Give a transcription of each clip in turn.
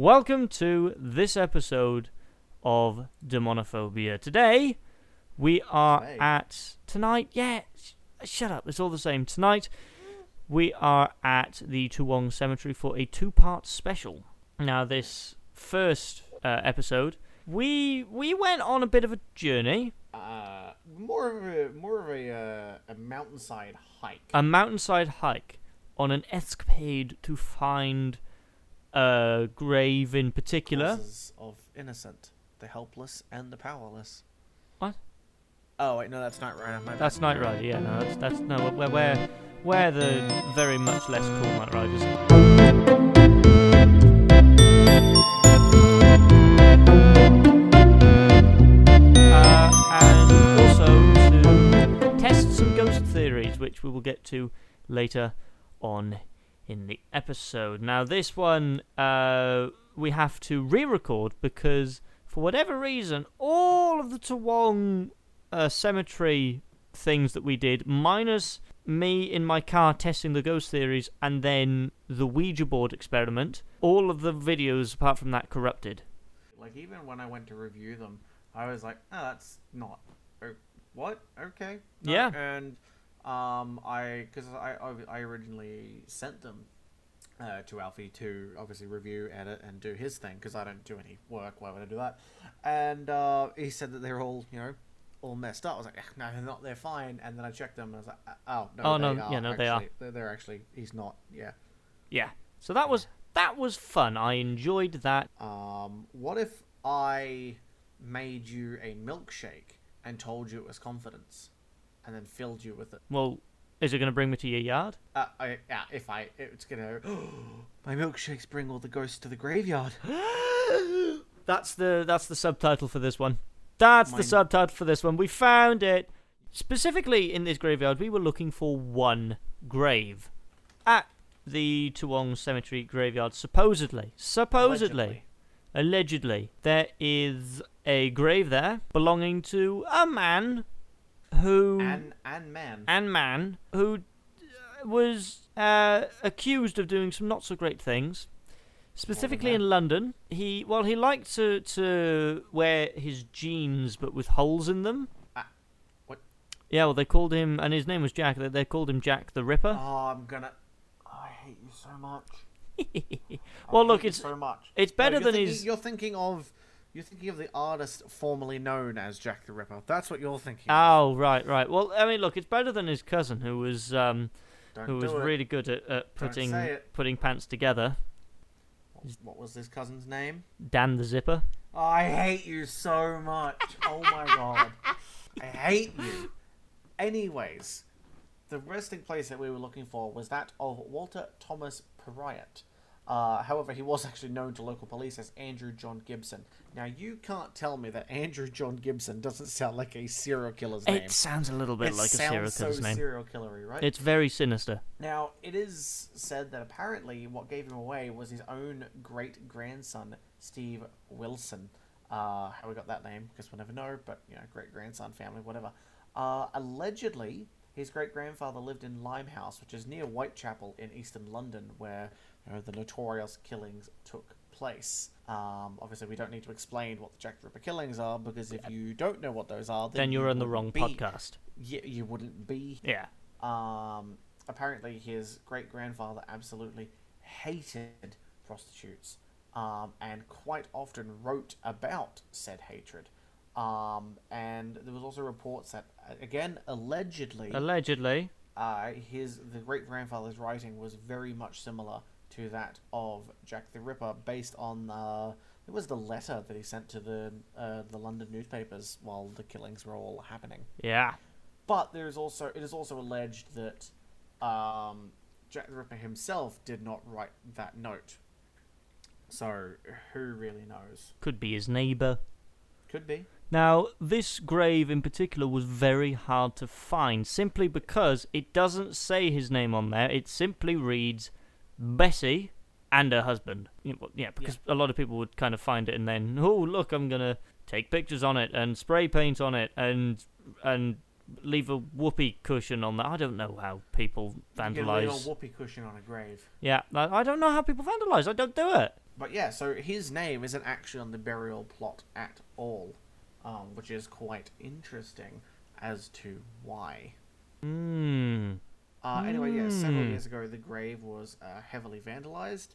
Welcome to this episode of Demonophobia. Today, we are Today? at. Tonight, yeah, sh- shut up, it's all the same. Tonight, we are at the Toowong Cemetery for a two part special. Now, this first uh, episode, we we went on a bit of a journey, Uh, more of a more of a uh, a mountainside hike. a mountainside hike on an escapade to find a grave in particular. Causes of innocent, the helpless, and the powerless. What? Oh wait, no, that's not right. That's Knight Rider, yeah, no, that's, that's no, we're, we're, we're the very much less cool Knight Riders. Uh, and also to test some ghost theories, which we will get to later on in the episode. Now, this one uh, we have to re-record because, for whatever reason, all of the Toowong uh, cemetery things that we did, minus me in my car testing the ghost theories, and then the Ouija board experiment, all of the videos apart from that corrupted. like even when I went to review them, I was like, oh, that's not. Oh, what? Okay. No. Yeah. And um, I because I I- I originally sent them. Uh, to Alfie to obviously review, edit, and do his thing because I don't do any work. Why would I do that? And uh, he said that they're all, you know, all messed up. I was like, "Eh, no, they're not. They're fine. And then I checked them, and I was like, uh, oh no, Oh, no, yeah, no, they are. actually- They're, they're actually. He's not. Yeah. Yeah. So that was that was fun. I enjoyed that. Um, what if I made you a milkshake and told you it was confidence, and then filled you with it? Well, is it going to bring me to your yard? Uh, I, yeah, if I, it's gonna. my milkshakes bring all the ghosts to the graveyard. That's the that's the subtitle for this one. That's the subtitle for this one. We found it. Specifically in this graveyard, we were looking for one grave at the Toowong Cemetery graveyard. Supposedly, supposedly, allegedly, there is a grave there belonging to a man who And and man. and man who uh, was uh, accused of doing some not so great things. Specifically in London, he well he liked to to wear his jeans but with holes in them. Ah, what? Yeah, well they called him and his name was Jack. They, they called him Jack the Ripper. Oh, I'm gonna. I hate you so much. Well, look, it's so much. it's better you're than thinking, his. You're thinking of. You're thinking of the artist formerly known as Jack the Ripper. That's what you're thinking. of. Oh right, right. Well, I mean, look, it's better than his cousin who was um Don't who was it. really good at, at putting putting pants together. What was his cousin's name? Dan the Zipper. I hate you so much. Oh my god. I hate you. Anyways, the resting place that we were looking for was that of Walter Thomas Porriott. Uh, however, he was actually known to local police as Andrew John Gibson. Now, you can't tell me that Andrew John Gibson doesn't sound like a serial killer's name. It sounds a little bit It like a serial so killer's name. serial killery, right? It's very sinister. Now, it is said that apparently what gave him away was his own great grandson, Steve Wilson. Uh, how we got that name, because we'll never know, but, you know, great grandson, family, whatever. Uh, allegedly, his great grandfather lived in Limehouse, which is near Whitechapel in eastern London, where you know, the notorious killings took place. Um, obviously, we don't need to explain what the Jack the Ripper killings are, because if you don't know what those are, then, Then you're you on the wrong be- podcast. Yeah, you wouldn't be Yeah. um, apparently, his great grandfather absolutely hated prostitutes um, and quite often wrote about said hatred. Um, and there was also reports that, uh, again, allegedly, Allegedly. uh, his the great grandfather's writing was very much similar to that of Jack the Ripper, based on uh, it was the letter that he sent to the uh, the London newspapers while the killings were all happening. Yeah. But there is also it is also alleged that um, Jack the Ripper himself did not write that note. So who really knows? Could be his neighbour. Could be. Now, this grave in particular was very hard to find simply because it doesn't say his name on there. It simply reads Bessie and her husband. Yeah, because a lot of people would kind of find it and then, oh, look, I'm going to take pictures on it and spray paint on it and and leave a whoopee cushion on that. I don't know how people leave a vandalize. whoopee cushion on a grave. Yeah, I I don't know how people vandalize. I don't do it. but yeah, so his name isn't actually on the burial plot at all, um, which is quite interesting as to why. Hmm. Uh, anyway, yeah, several Hmm. years ago, the grave was uh, heavily vandalized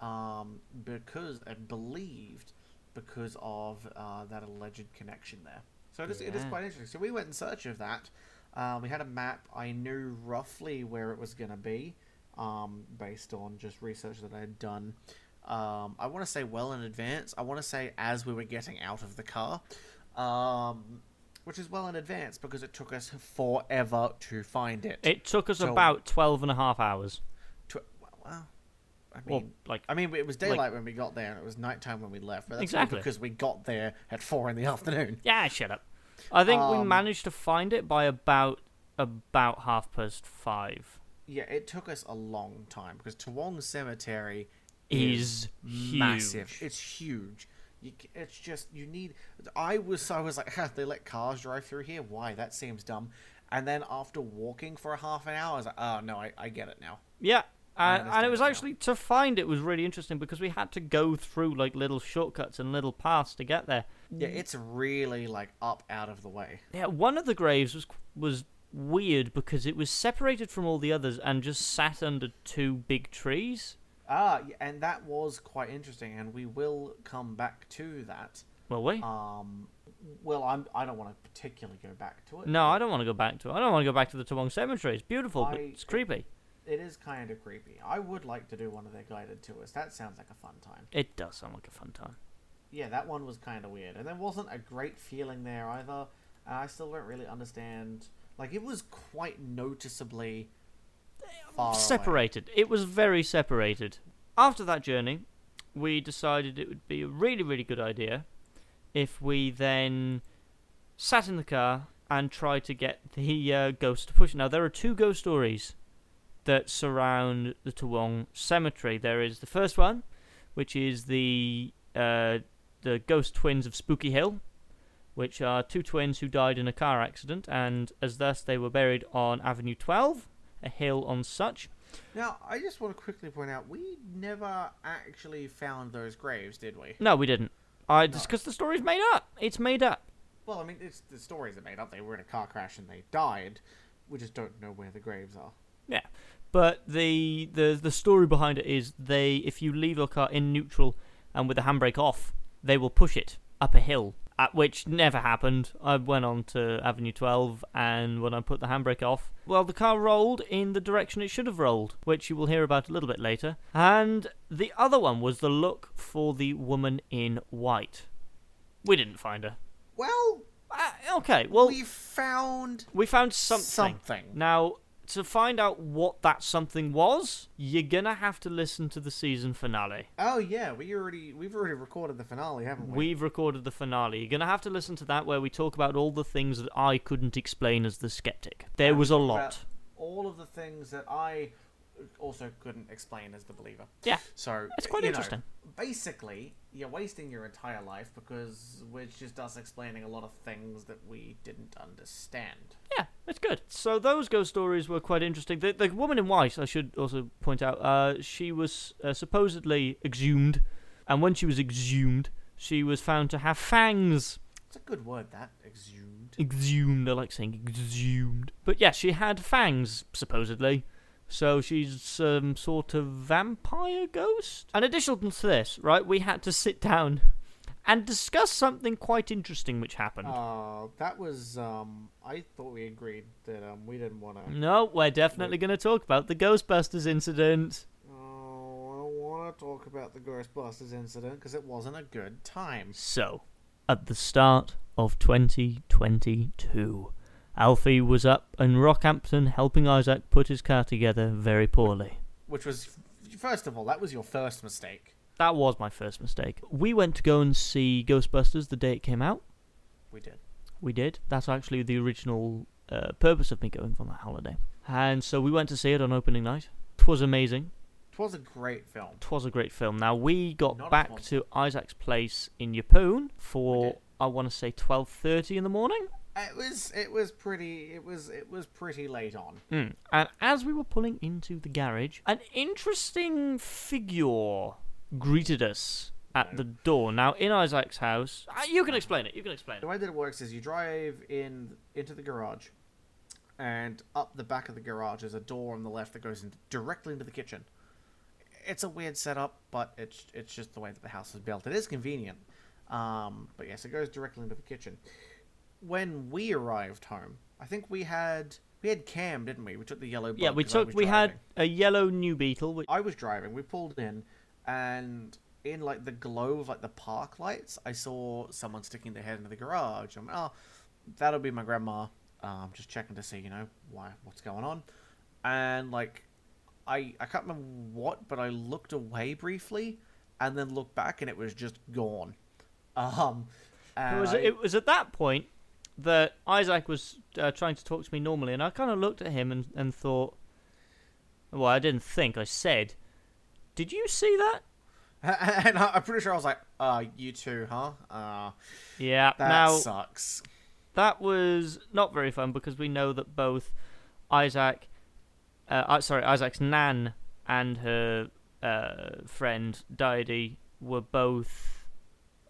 um, because, and believed, because of uh, that alleged connection there. So it is, it is quite interesting. So we went in search of that. Um, we had a map. I knew roughly where it was going to be um, based on just research that I had done. Um, I want to say well in advance. I want to say as we were getting out of the car. Um, which is well in advance because it took us forever to find it. It took us So- about 12 and a half hours. Tw- well, I mean, like, I mean, it was daylight when we got there, and it was nighttime when we left. But that's Exactly. because we got there at four in the afternoon. yeah, shut up. I think we Um, managed to find it by about about half past five. Yeah, it took us a long time because Toowong Cemetery Is massive. huge. It's huge. You, it's just you need. I was I was like, they let cars drive through here. Why? That seems dumb. And then after walking for a half an hour, I was like, oh no, I, I get it now. Yeah. Uh, and it was actually to find it was really interesting because we had to go through like little shortcuts and little paths to get there. Yeah, it's really like up out of the way. Yeah, one of the graves was was weird because it was separated from all the others and just sat under two big trees. Ah, and that was quite interesting, and we will come back to that. Will we? Um, well, I'm I don't want to particularly go back to it. no, I don't want to go back to it. I don't want to go back to the Toowong Cemetery. It's beautiful, but it's creepy. It is kind of creepy. I would like to do one of their guided tours. That sounds like a fun time. It does sound like a fun time. Yeah, that one was kind of weird, and there wasn't a great feeling there either. I still don't really understand. Like, it was quite noticeably far away. separated. It was very separated. After that journey, we decided it would be a really, really good idea if we then sat in the car and tried to get the uh, ghost to push. Now, there are two ghost stories that surround the Toowong Cemetery. There is the first one, which is the uh, the ghost twins of Spooky Hill, which are two twins who died in a car accident, and as thus they were buried on Avenue 12, a hill on such. Now, I just want to quickly point out we never actually found those graves, did we? No, we didn't. I just because the story's made up. It's made up. Well, I mean, it's the stories are made up. They were in a car crash and they died. We just don't know where the graves are. Yeah, but the the the story behind it is they if you leave your car in neutral and with the handbrake off, they will push it up a hill. At which never happened. I went on to Avenue 12, and when I put the handbrake off, well, the car rolled in the direction it should have rolled, which you will hear about a little bit later. And the other one was the look for the woman in white. We didn't find her. Well, Uh, okay, well, we found we found something. something. Now, to find out what that something was, you're gonna have to listen to the season finale. Oh yeah, we already we've already recorded the finale, haven't we? We've recorded the finale. You're gonna have to listen to that where we talk about all the things that I couldn't explain as the skeptic. There And was a lot. All of the things that I also couldn't explain as the believer. Yeah, So it's quite you know, interesting. basically, you're wasting your entire life because it's just us explaining a lot of things that we didn't understand. Yeah, it's good. So those ghost stories were quite interesting. The, the woman in white, I should also point out, uh, she was uh, supposedly exhumed, and when she was exhumed, she was found to have fangs. It's a good word, that exhumed. exhumed. I like saying exhumed. But yeah, she had fangs, supposedly. So she's some sort of vampire ghost. And additional to this, right, we had to sit down and discuss something quite interesting which happened. Uh, that was um. I thought we agreed that um we didn't want to. no, we're definitely going to talk about the Ghostbusters incident. Oh, I don't want to talk about the Ghostbusters incident because it wasn't a good time. So, at the start of 2022, Alfie was up in Rockhampton helping Izaak put his car together very poorly. Which was, first of all, that was your first mistake. That was my first mistake. We went to go and see Ghostbusters the day it came out. We did. We did. That's actually the original uh, purpose of me going for my holiday. And so we went to see it on opening night. Twas amazing. It was a great film. Twas a great film. Now we got Not back to Izaak's place in Yeppoon for. I want to say twelve thirty in the morning. It was. It was pretty. It was. It was pretty late on. Mm. And as we were pulling into the garage, an interesting figure greeted us at the door. Now, in Izaak's house, uh, you can explain it. You can explain it. The way that it works is you drive in into the garage, and up the back of the garage is a door on the left that goes in directly into the kitchen. It's a weird setup, but it's it's just the way that the house is built. It is convenient, um, but yes, it goes directly into the kitchen. When we arrived home, I think we had we had Cam, didn't we? We took the yellow. Yeah, we took. We had a yellow new Beetle. Which, I was driving. We pulled in, and in like the glow of like the park lights, I saw someone sticking their head into the garage. I'm like, oh, that'll be my grandma. Um, just checking to see, you know, why what's going on, and like, I I can't remember what, but I looked away briefly, and then looked back, and it was just gone. Um, it was. I- It was at that point that Izaak was uh, trying to talk to me normally, and I kind of looked at him and, and thought, well, I didn't think. I said, "Did you see that?" and I- I'm pretty sure I was like, uh, you too, huh? Uh, Yeah. that now sucks. that was not very fun because we know that both Izaak, uh, uh, sorry, Izaak's nan and her uh, friend Didi were both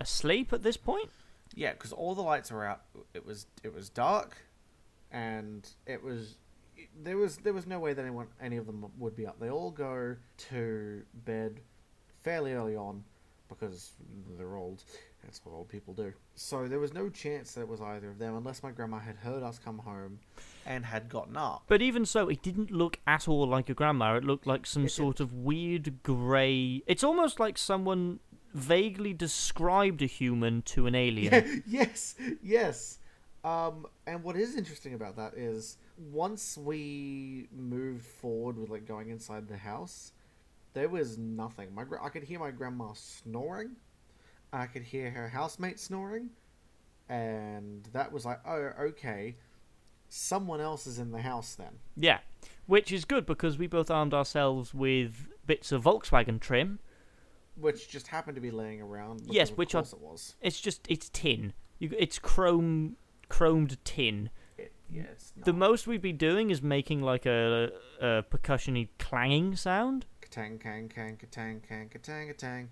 asleep at this point. Yeah, because all the lights were out. It was it was dark, and it was there was there was no way that anyone any of them would be up. They all go to bed fairly early on because they're old. That's what old people do. So there was no chance that it was either of them unless my grandma had heard us come home and had gotten up. But even so, it didn't look at all like a grandma. It looked like some It sort of weird grey. It's almost like someone vaguely described a human to an alien. yes, yes. Um, and what is interesting about that is once we moved forward with like going inside the house, there was nothing. My I could hear my grandma snoring. I could hear her housemate snoring, and that was like, oh, okay. Someone else is in the house then. Yeah, which is good because we both armed ourselves with bits of Volkswagen trim. Which just happened to be laying around. Yes, which are- it was. It's just it's tin. You, it's chrome chromed tin. It, yeah, it's The most we'd be doing is making like a, a percussiony clanging sound. Katang, kang, kang, katang, kang, katang, katang.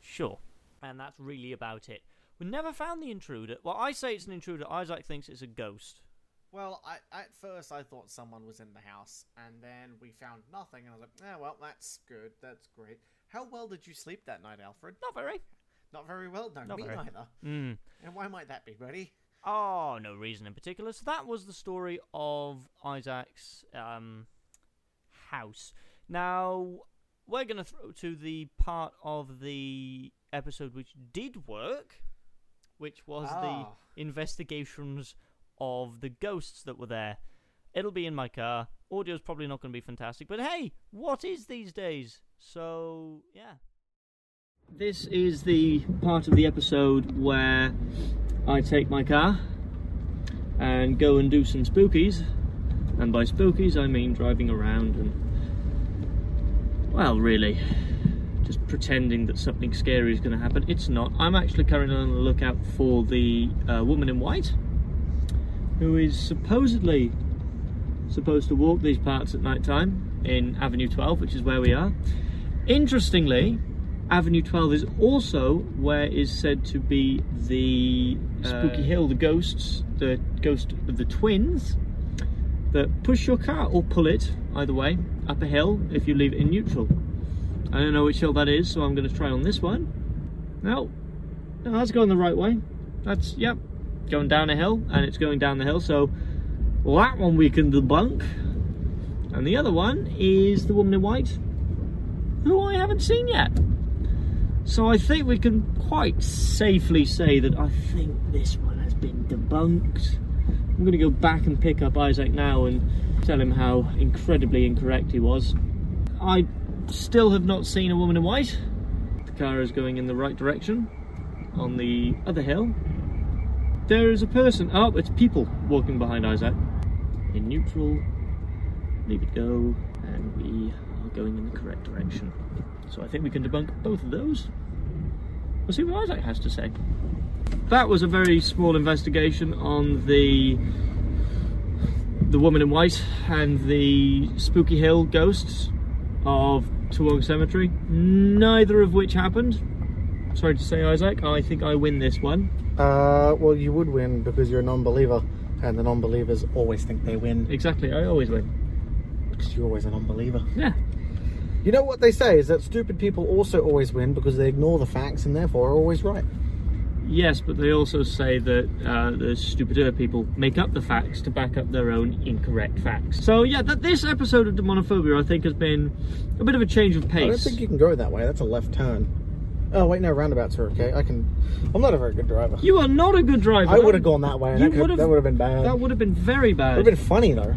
Sure. And that's really about it. We never found the intruder. Well, I say it's an intruder. Izaak thinks it's a ghost. Well, I, at first I thought someone was in the house, and then we found nothing, and I was like, "Yeah, well, that's good. That's great." How well did you sleep that night, Alfred? Not very. Not very well. No, Not me very. neither. Mm. And why might that be, buddy? Oh, no reason in particular. So that was the story of Izaak's um, house. Now, we're going to throw to the part of the episode which did work, which was Ah. the investigations of the ghosts that were there. It'll be in my car. Audio's probably not going to be fantastic, but hey, what is these days? So, yeah. This is the part of the episode where I take my car and go and do some spookies. And by spookies, I mean driving around and, well, really, just pretending that something scary is going to happen. It's not. I'm actually currently on the lookout for the uh, woman in white, who is supposedly supposed to walk these parts at night time in Avenue 12, which is where we are. Interestingly, Avenue 12 is also where is said to be the Spooky Uh, Hill, the ghosts, the ghost of the twins that push your car or pull it, either way, up a hill if you leave it in neutral. I don't know which hill that is, so I'm going to try on this one. No, no, that's going the right way. That's, yep, going down a hill, and it's going down the hill, so that one we can debunk. And the other one is the woman in white, who I haven't seen yet. So I think we can quite safely say that I think this one has been debunked. I'm going to go back and pick up Izaak now and tell him how incredibly incorrect he was. I still have not seen a woman in white. The car is going in the right direction on the other hill. There is a person, oh, it's people walking behind Izaak. In neutral, leave it go, and we are going in the correct direction. So I think we can debunk both of those. We'll see what Izaak has to say. That was a very small investigation on the the woman in white and the Spooky Hill ghosts of Toowong Cemetery, neither of which happened. Sorry to say, Izaak, I think I win this one. Uh, well, you would win because you're a non-believer, and the non-believers always think they win Exactly, I always win. because you're always a non-believer. Yeah, You know what they say is that stupid people also always win because they ignore the facts and therefore are always right. yes, but they also say that uh, the stupider people make up the facts to back up their own incorrect facts. So yeah, that this episode of Demonophobia, I think, has been a bit of a change of pace. I don't think you can go that way. That's a left turn. Oh wait, no, roundabouts are okay. I can. I'm not a very good driver. You are not a good driver. I would have gone that way. That, would've- that would have been bad. That would have been very bad. It would have been funny though.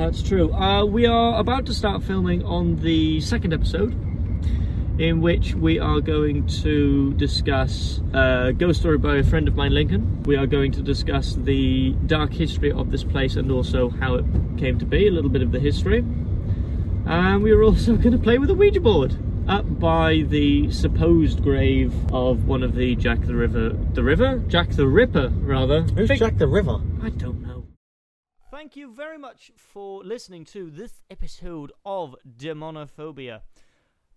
That's true. Uh, we are about to start filming on the second episode, in which we are going to discuss a ghost story by a friend of mine, Lincoln. We are going to discuss the dark history of this place and also how it came to be, a little bit of the history. And we are also going to play with a Ouija board up by the supposed grave of one of the Jack the River, the River, Jack the Ripper, rather. Who's Jack the River? I don't know. Thank you very much for listening to this episode of Demonophobia.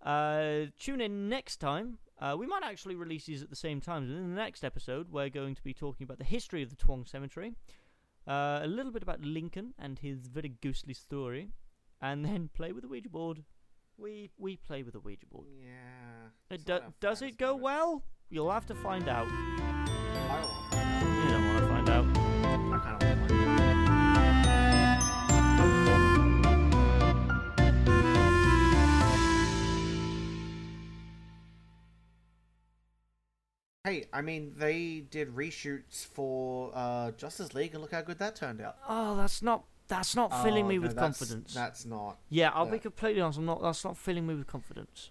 Uh, tune in next time. Uh, we might actually release these at the same time. In the next episode, we're going to be talking about the history of the Toowong Cemetery, uh, a little bit about Lincoln and his very ghostly story, and then play with the Ouija board. We we play with the Ouija board. Yeah. It do, does it go well? You'll have to find out. I You don't want to find out. Hey, I mean, they did reshoots for uh, Justice League, and look how good that turned out. Oh, that's not that's not filling Oh, me no, with that's- confidence. That's not. Yeah, I'll be completely honest. I'm not. That's not filling me with confidence.